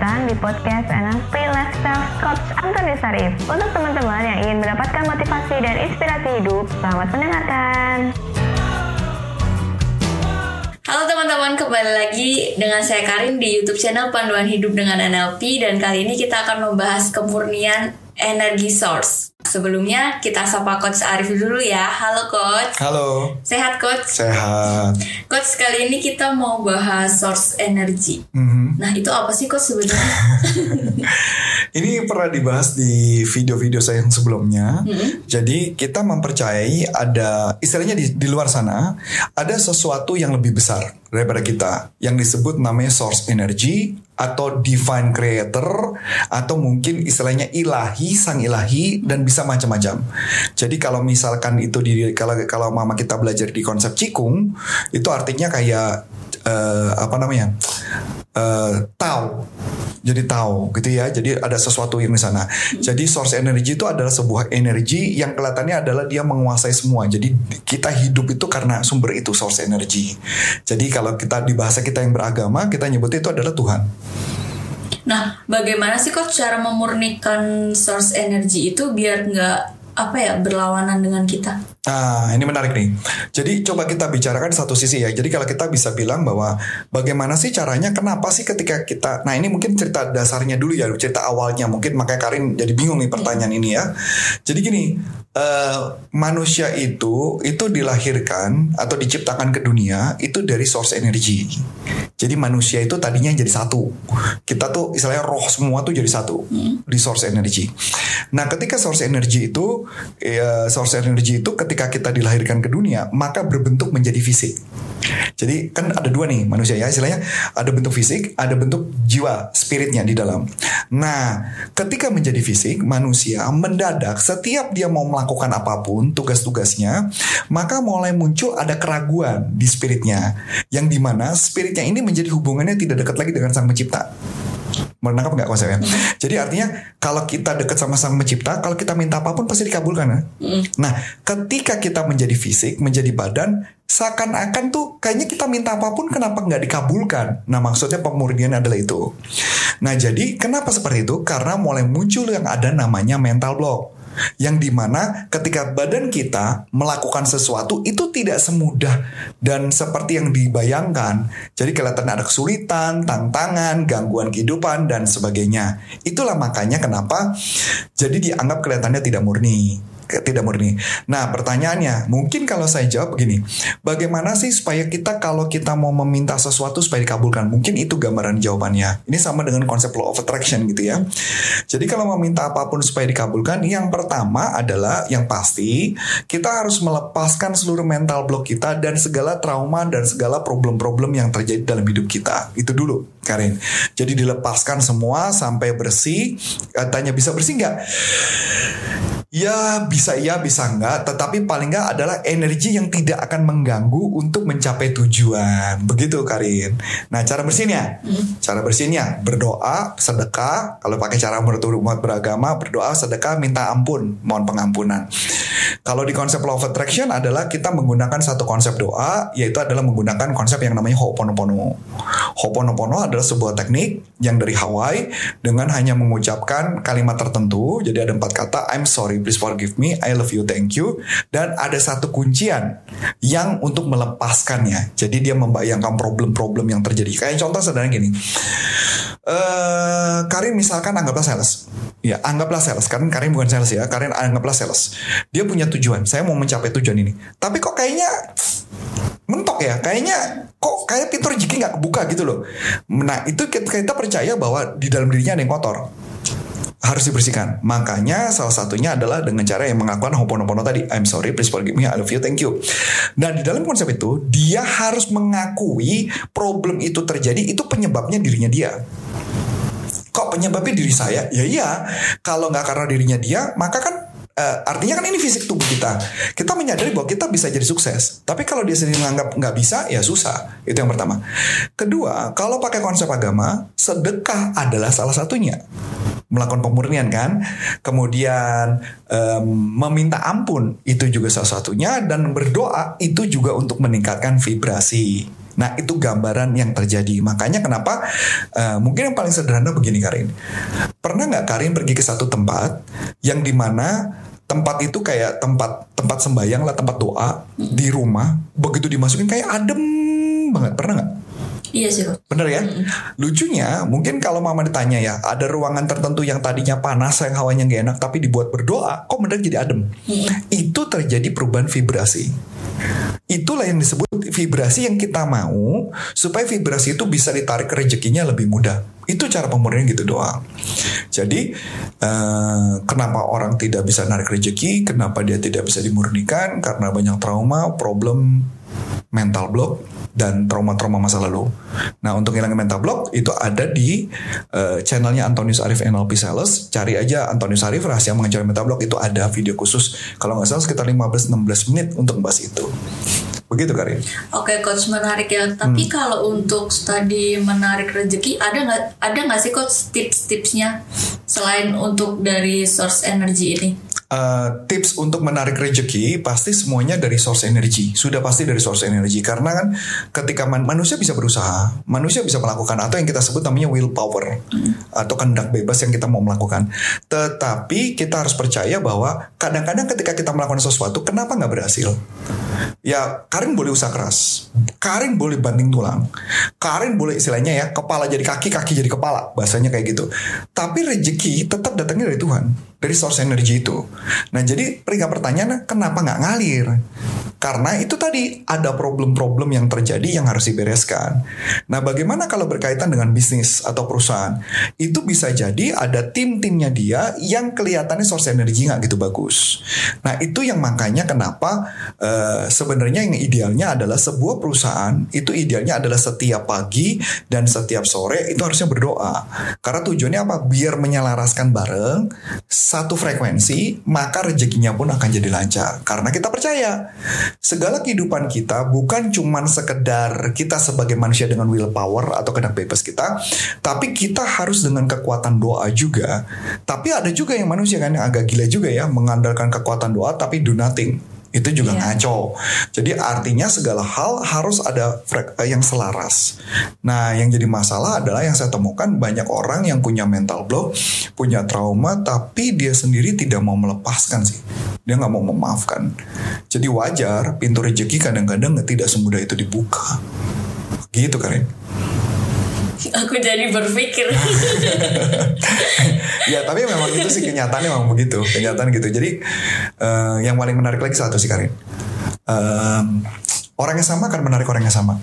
datang di podcast NLP Lifestyle Coach Antoni Sarif. Untuk teman-teman yang ingin mendapatkan motivasi dan inspirasi hidup, selamat mendengarkan. Halo teman-teman, kembali lagi dengan saya Karin di YouTube channel Panduan Hidup dengan NLP dan kali ini kita akan membahas kemurnian energi source. Sebelumnya kita sapa Coach Arif dulu ya. Halo Coach. Halo. Sehat Coach? Sehat. Coach kali ini kita mau bahas source energi. Mm-hmm. Nah itu apa sih Coach sebenarnya? ini pernah dibahas di video-video saya yang sebelumnya. Mm-hmm. Jadi kita mempercayai ada istilahnya di, di luar sana ada sesuatu yang lebih besar daripada kita yang disebut namanya source energy atau divine creator atau mungkin istilahnya ilahi sang ilahi dan bisa macam-macam. Jadi kalau misalkan itu di kalau kalau mama kita belajar di konsep cikung itu artinya kayak uh, apa namanya? Uh, tahu jadi tahu gitu ya. Jadi ada sesuatu yang di sana. Jadi source energy itu adalah sebuah energi yang kelihatannya adalah dia menguasai semua. Jadi kita hidup itu karena sumber itu source energy. Jadi kalau kita di bahasa kita yang beragama kita nyebut itu adalah Tuhan. Nah, bagaimana sih kok cara memurnikan source energy itu biar nggak apa ya berlawanan dengan kita? Nah, ini menarik nih. Jadi coba kita bicarakan satu sisi ya. Jadi kalau kita bisa bilang bahwa bagaimana sih caranya, kenapa sih ketika kita, nah ini mungkin cerita dasarnya dulu ya, cerita awalnya. Mungkin makanya Karin jadi bingung nih pertanyaan ini ya. Jadi gini, uh, manusia itu itu dilahirkan atau diciptakan ke dunia itu dari source energy. Jadi manusia itu tadinya jadi satu. Kita tuh istilahnya roh semua tuh jadi satu hmm. di source energy. Nah, ketika source energy itu ya, source energy itu ketika kita dilahirkan ke dunia, maka berbentuk menjadi fisik. Jadi kan ada dua nih manusia ya istilahnya ada bentuk fisik, ada bentuk jiwa, spiritnya di dalam. Nah, ketika menjadi fisik, manusia mendadak setiap dia mau melakukan apa pun tugas-tugasnya, maka mulai muncul ada keraguan di spiritnya, yang di mana spiritnya ini menjadi hubungannya tidak dekat lagi dengan sang pencipta menangkap nggak konsepnya? Mm. Jadi artinya kalau kita dekat sama sang pencipta, kalau kita minta apa pun pasti dikabulkan ya. Mm. Nah, ketika kita menjadi fisik, menjadi badan, seakan-akan tuh kayaknya kita minta apa pun kenapa nggak dikabulkan? Nah, maksudnya pemurnian adalah itu. Nah, jadi kenapa seperti itu? Karena mulai muncul yang ada namanya mental block yang di mana ketika badan kita melakukan sesuatu itu tidak semudah dan seperti yang dibayangkan. Jadi kelihatan ada kesulitan, tantangan, gangguan kehidupan dan sebagainya. Itulah makanya kenapa jadi dianggap kelihatannya tidak murni tidak murni. Nah, pertanyaannya, mungkin kalau saya jawab begini, bagaimana sih supaya kita kalau kita mau meminta sesuatu supaya dikabulkan? Mungkin itu gambaran jawabannya. Ini sama dengan konsep law of attraction gitu ya. Jadi kalau meminta apa pun supaya dikabulkan, yang pertama adalah yang pasti kita harus melepaskan seluruh mental block kita dan segala trauma dan segala problem-problem yang terjadi dalam hidup kita. Itu dulu, Karin. Jadi dilepaskan semua sampai bersih. Katanya bisa bersih nggak? Ya bisa iya bisa enggak. Tetapi paling enggak adalah energi yang tidak akan mengganggu Untuk mencapai tujuan. Begitu Karin. Nah cara bersihnya hmm. Cara bersihnya Berdoa, sedekah. Kalau pakai cara menurut umat beragama Berdoa, sedekah, minta ampun. Mohon pengampunan. Kalau di konsep law of attraction adalah Kita menggunakan satu konsep doa Yaitu adalah menggunakan konsep yang namanya Ho'oponopono. Ho'oponopono adalah sebuah teknik Yang dari Hawaii Dengan hanya mengucapkan kalimat tertentu. Jadi ada empat kata I'm sorry please forgive me, I love you, thank you. Dan ada satu kuncian yang untuk melepaskannya. Jadi dia membayangkan problem-problem yang terjadi. Kayak contoh sederhana gini. Uh, Karin misalkan anggaplah sales. Ya, anggaplah sales. Karin Karin bukan sales ya. Karin anggaplah sales. Dia punya tujuan. Saya mau mencapai tujuan ini. Tapi kok kayaknya mentok ya. Kayaknya kok kayak pintu rezeki nggak kebuka gitu loh. Nah, itu kita percaya bahwa di dalam dirinya ada yang kotor harus dibersihkan. Makanya salah satunya adalah dengan cara yang mengakukan hoponopono tadi. I'm sorry, please forgive me, I love you, thank you. Dan di dalam konsep itu, dia harus mengakui problem itu terjadi, itu penyebabnya dirinya dia. Kok penyebabnya diri saya? Ya iya, kalau nggak karena dirinya dia, maka kan uh, artinya kan ini fisik tubuh kita. Kita menyadari bahwa kita bisa jadi sukses. Tapi kalau dia sendiri menganggap nggak bisa, ya susah. Itu yang pertama. Kedua, kalau pakai konsep agama, sedekah adalah salah satunya melakukan pemurnian kan, kemudian um, meminta ampun itu juga salah satunya dan berdoa itu juga untuk meningkatkan vibrasi. Nah itu gambaran yang terjadi. Makanya kenapa uh, mungkin yang paling sederhana begini Karin. Pernah nggak Karin pergi ke satu tempat yang di mana tempat itu kayak tempat tempat sembayang lah tempat doa di rumah begitu dimasukin kayak adem banget pernah nggak? Iya sih kok. Bener ya? Lucunya mungkin kalau mama ditanya ya, ada ruangan tertentu yang tadinya panas yang hawanya gak enak tapi dibuat berdoa, kok bener jadi adem? Itu terjadi perubahan vibrasi. Itulah yang disebut vibrasi yang kita mau supaya vibrasi itu bisa ditarik rezekinya lebih mudah. Itu cara pemurnian gitu doang. Jadi eh, kenapa orang tidak bisa narik rezeki? Kenapa dia tidak bisa dimurnikan? Karena banyak trauma, problem, mental block dan trauma-trauma masa lalu. Nah untuk hilangin mental block itu ada di uh, channelnya Antonius Arif NLP Sales. Cari aja Antonius Arif rahasia mengejar mental block itu ada video khusus. Kalau nggak salah sekitar 15-16 menit untuk bahas itu. Begitu Karin. Oke coach menarik ya. Tapi hmm. kalau untuk studi menarik rezeki ada nggak ada nggak sih coach tips-tipsnya selain untuk dari source energy ini? Uh, tips untuk menarik rezeki pasti semuanya dari source energy. Sudah pasti dari source energy karena kan ketika man manusia bisa berusaha, manusia bisa melakukan atau yang kita sebut namanya willpower hmm. atau kehendak bebas yang kita mau melakukan. Tetapi kita harus percaya bahwa kadang-kadang ketika kita melakukan sesuatu, kenapa nggak berhasil? Ya, Karin boleh usaha keras, Karin boleh banting tulang, Karin boleh istilahnya ya kepala jadi kaki, kaki jadi kepala, bahasanya kayak gitu. Tapi rezeki tetap datangnya dari Tuhan, dari source energy itu. Nah jadi peringkat pertanyaan kenapa nggak ngalir? Karena itu tadi ada problem-problem yang terjadi yang harus dibereskan. Nah bagaimana kalau berkaitan dengan bisnis atau perusahaan? Itu bisa jadi ada tim-timnya dia yang kelihatannya source energi nggak gitu bagus. Nah itu yang makanya kenapa uh, sebenarnya yang idealnya adalah sebuah perusahaan itu idealnya adalah setiap pagi dan setiap sore itu harusnya berdoa. Karena tujuannya apa? Biar menyelaraskan bareng satu frekuensi maka rezekinya pun akan jadi lancar. Karena kita percaya segala kehidupan kita bukan cuman sekedar kita sebagai manusia dengan willpower atau kehendak bebas kita, tapi kita harus dengan kekuatan doa juga. Tapi ada juga yang manusia kan yang agak gila juga ya mengandalkan kekuatan doa tapi do nothing itu juga yeah. ngaco. Jadi artinya segala hal harus ada eh, yang selaras. Nah, yang jadi masalah adalah yang saya temukan banyak orang yang punya mental block, punya trauma, tapi dia sendiri tidak mau melepaskan sih. Dia nggak mau memaafkan. Jadi wajar pintu rezeki kadang-kadang tidak semudah itu dibuka. Gitu Karin aku jadi berpikir ya tapi memang itu sih kenyataannya memang begitu kenyataan gitu jadi uh, yang paling menarik lagi satu sih Karin um, orang yang sama akan menarik orang yang sama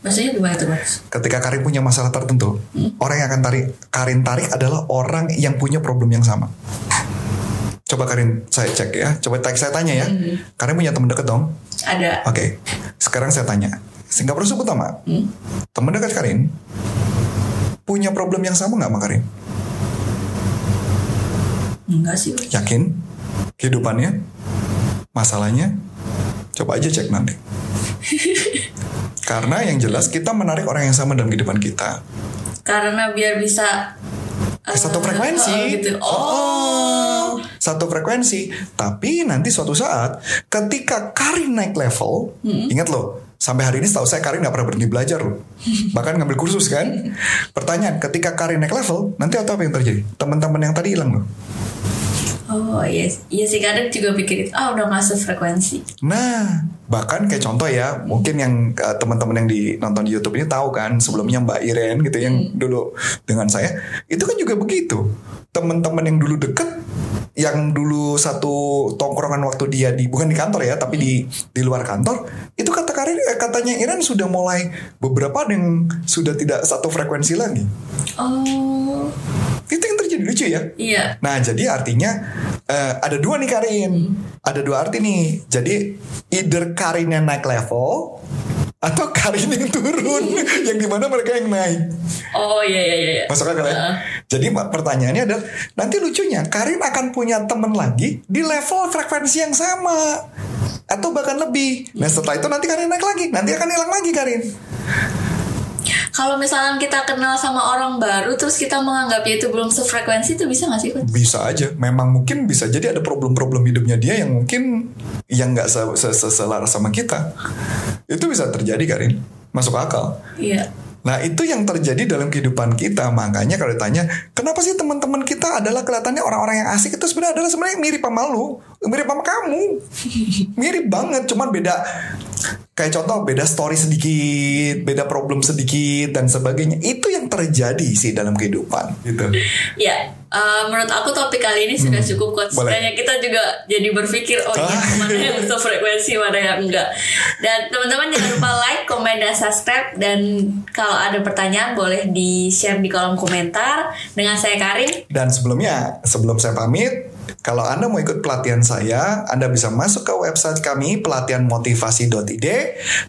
Maksudnya gimana tuh mas? Ketika Karin punya masalah tertentu, hmm? orang yang akan tarik Karin tarik adalah orang yang punya problem yang sama. Coba Karin saya cek ya. Coba saya tanya ya. Hmm. Karin punya teman deket dong? Ada. Oke. Okay. Sekarang saya tanya. Sehingga perlu sebut nama. Hmm? Teman dekat Karin punya problem yang sama nggak sama Karin? Enggak sih. Yakin? Kehidupannya? Masalahnya? Coba aja cek nanti. Karena yang jelas kita menarik orang yang sama dalam kehidupan kita. Karena biar bisa uh, satu frekuensi. Oh, gitu. oh. oh. Satu frekuensi. Tapi nanti suatu saat ketika Karin naik level, hmm. ingat loh, Sampai hari ini setahu saya Karin nggak pernah berhenti belajar loh. Bahkan ngambil kursus kan. Pertanyaan, ketika Karin naik level, nanti atau apa yang terjadi? Teman-teman yang tadi hilang loh. Oh iya, iya sih Karin juga pikir ah udah masuk frekuensi. Nah, bahkan kayak contoh ya, mungkin yang uh, teman-teman yang di nonton di YouTube ini tahu kan sebelumnya Mbak Iren gitu yang hmm. dulu dengan saya, itu kan juga begitu. Teman-teman yang dulu deket yang dulu satu tongkrongan waktu dia di bukan di kantor ya tapi di di luar kantor itu kata Karin eh, katanya Iren sudah mulai beberapa yang sudah tidak satu frekuensi lagi. Oh. Itu yang terjadi lucu ya. Iya. Nah jadi artinya uh, ada dua nih Karin, hmm. ada dua arti nih. Jadi either Karin yang naik level atau Karin yang turun yang di mana mereka yang naik. Oh iya iya iya. Masuk akal ya? Uh. jadi pertanyaannya adalah nanti lucunya Karin akan punya temen lagi di level frekuensi yang sama. Atau bahkan lebih. Nah setelah itu nanti Karin naik lagi. Nanti akan hilang lagi Karin kalau misalnya kita kenal sama orang baru terus kita menganggapnya itu belum sefrekuensi itu bisa gak sih Coach? Bisa aja. Memang mungkin bisa jadi ada problem-problem hidupnya dia yang mungkin yang nggak se -se -se selaras sama kita. Itu bisa terjadi Karin. masuk akal. Iya. Nah itu yang terjadi dalam kehidupan kita Makanya kalau ditanya Kenapa sih teman-teman kita adalah kelihatannya orang-orang yang asik Itu sebenarnya adalah sebenarnya mirip sama lu Mirip sama kamu Mirip banget Cuman beda Kayak contoh beda story sedikit Beda problem sedikit Dan sebagainya Itu yang terjadi sih dalam kehidupan gitu Ya, eh, menurut aku topik kali ini sudah cukup. Hmm. boleh. Setidaknya kita juga jadi berpikir, oh iya, Ah. mana yang sefrekuensi, mana yang enggak. Dan teman-teman jangan lupa like, komen, dan subscribe. Dan kalau ada pertanyaan boleh di-share di kolom komentar. Dengan saya Karin. Dan sebelumnya, sebelum saya pamit, kalau Anda mau ikut pelatihan saya, Anda bisa masuk ke website kami pelatihanmotivasi.id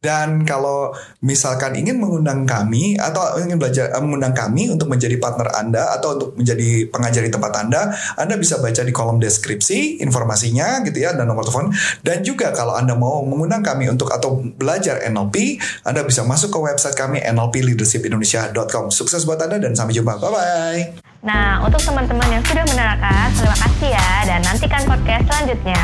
dan kalau misalkan ingin mengundang kami atau ingin belajar eh, mengundang kami untuk menjadi partner Anda atau untuk menjadi pengajar di tempat Anda, Anda bisa baca di kolom deskripsi informasinya gitu ya dan nomor telepon dan juga kalau Anda mau mengundang kami untuk atau belajar NLP, Anda bisa masuk ke website kami nlpleadershipindonesia.com. Sukses buat Anda dan sampai jumpa. Bye bye. Nah, untuk teman-teman yang sudah menerangkan, terima kasih ya dan nantikan podcast selanjutnya.